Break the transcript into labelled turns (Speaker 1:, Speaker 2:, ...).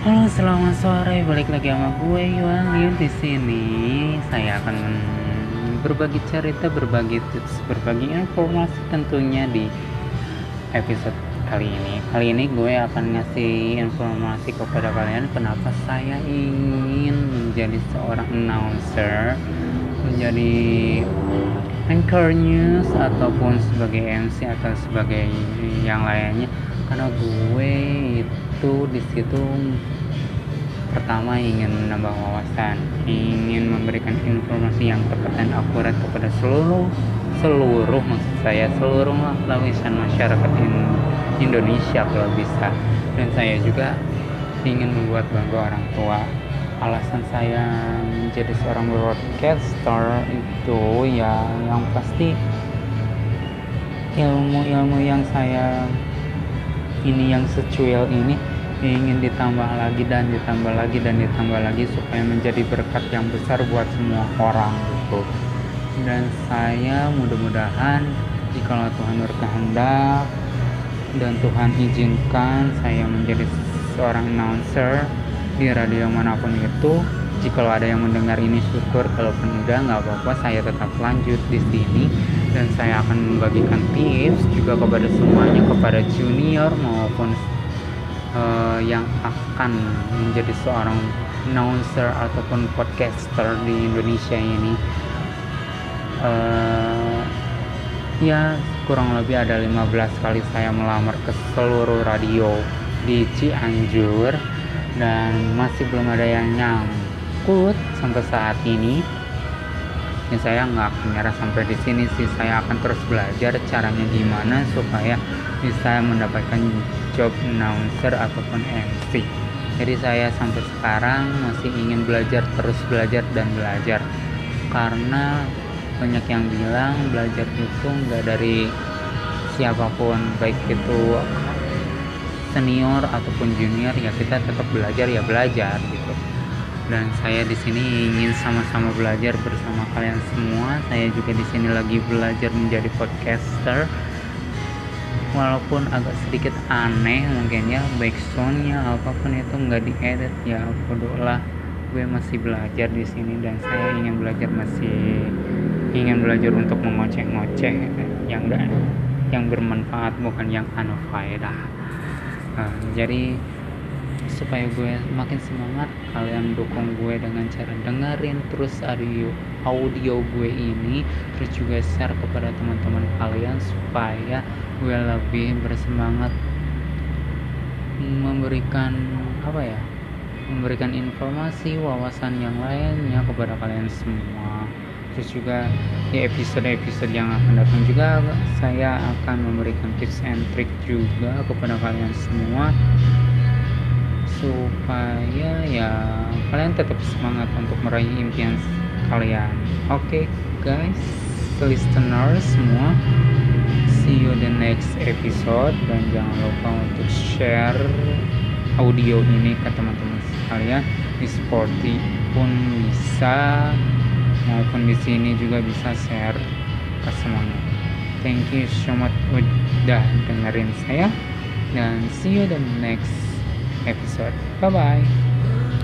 Speaker 1: Halo, selamat sore. Balik lagi sama gue Yuan Liu di sini. Saya akan berbagi cerita, berbagi tips, berbagi informasi tentunya di episode kali ini. Kali ini gue akan ngasih informasi kepada kalian kenapa saya ingin menjadi seorang announcer, menjadi anchor news ataupun sebagai MC atau sebagai yang lainnya karena gue itu di situ pertama ingin menambah wawasan, ingin memberikan informasi yang tepat dan akurat kepada seluruh seluruh maksud saya seluruh lapisan masyarakat Indonesia kalau bisa. Dan saya juga ingin membuat bangga orang tua. Alasan saya menjadi seorang broadcaster itu ya yang pasti ilmu-ilmu yang saya ini yang secuil ini ingin ditambah lagi dan ditambah lagi dan ditambah lagi supaya menjadi berkat yang besar buat semua orang gitu. Dan saya mudah-mudahan jika Tuhan berkehendak dan Tuhan izinkan saya menjadi seorang announcer di radio mana pun itu jika ada yang mendengar ini syukur. Kalaupun udah nggak apa-apa. Saya tetap lanjut di sini dan saya akan membagikan tips juga kepada semuanya kepada junior maupun uh, yang akan menjadi seorang announcer ataupun podcaster di Indonesia ini. Uh, ya kurang lebih ada 15 kali saya melamar ke seluruh radio di Cianjur. Dan masih belum ada yang nyambung ikut sampai saat ini ya saya nggak akan nyerah sampai di sini sih. Saya akan terus belajar caranya gimana supaya bisa mendapatkan job announcer ataupun MC jadi saya sampai sekarang masih ingin belajar terus belajar dan belajar. Karena banyak yang bilang belajar itu nggak dari siapa pun baik itu senior ataupun junior ya kita tetap belajar ya belajar gitu dan saya di sini ingin sama-sama belajar bersama kalian semua. Saya juga di sini lagi belajar menjadi podcaster. Walaupun agak sedikit aneh mungkin ya backsoundnya apa pun itu nggak diedit ya bodohlah gue masih belajar di sini dan saya ingin belajar masih ingin belajar untuk mengoceh-ngoceh yang enggak yang bermanfaat bukan yang anfaedah nah, jadi supaya gue makin semangat kalian dukung gue dengan cara dengerin terus audio audio gue ini terus juga share kepada teman-teman kalian supaya gue lebih bersemangat memberikan apa ya memberikan informasi wawasan yang lainnya kepada kalian semua. Terus juga di episode-episode yang akan datang juga saya akan memberikan tips and trick juga kepada kalian semua supaya ya kalian tetap semangat untuk meraih impian kalian. Oke okay, guys listeners semua see you the next episode. Dan jangan lupa untuk share audio ini ke teman-teman sekalian. Di Sporty pun bisa maupun di sini juga bisa share ke semuanya. Thank you so much udah dengerin saya. Dan see you the next episode. Bye-bye!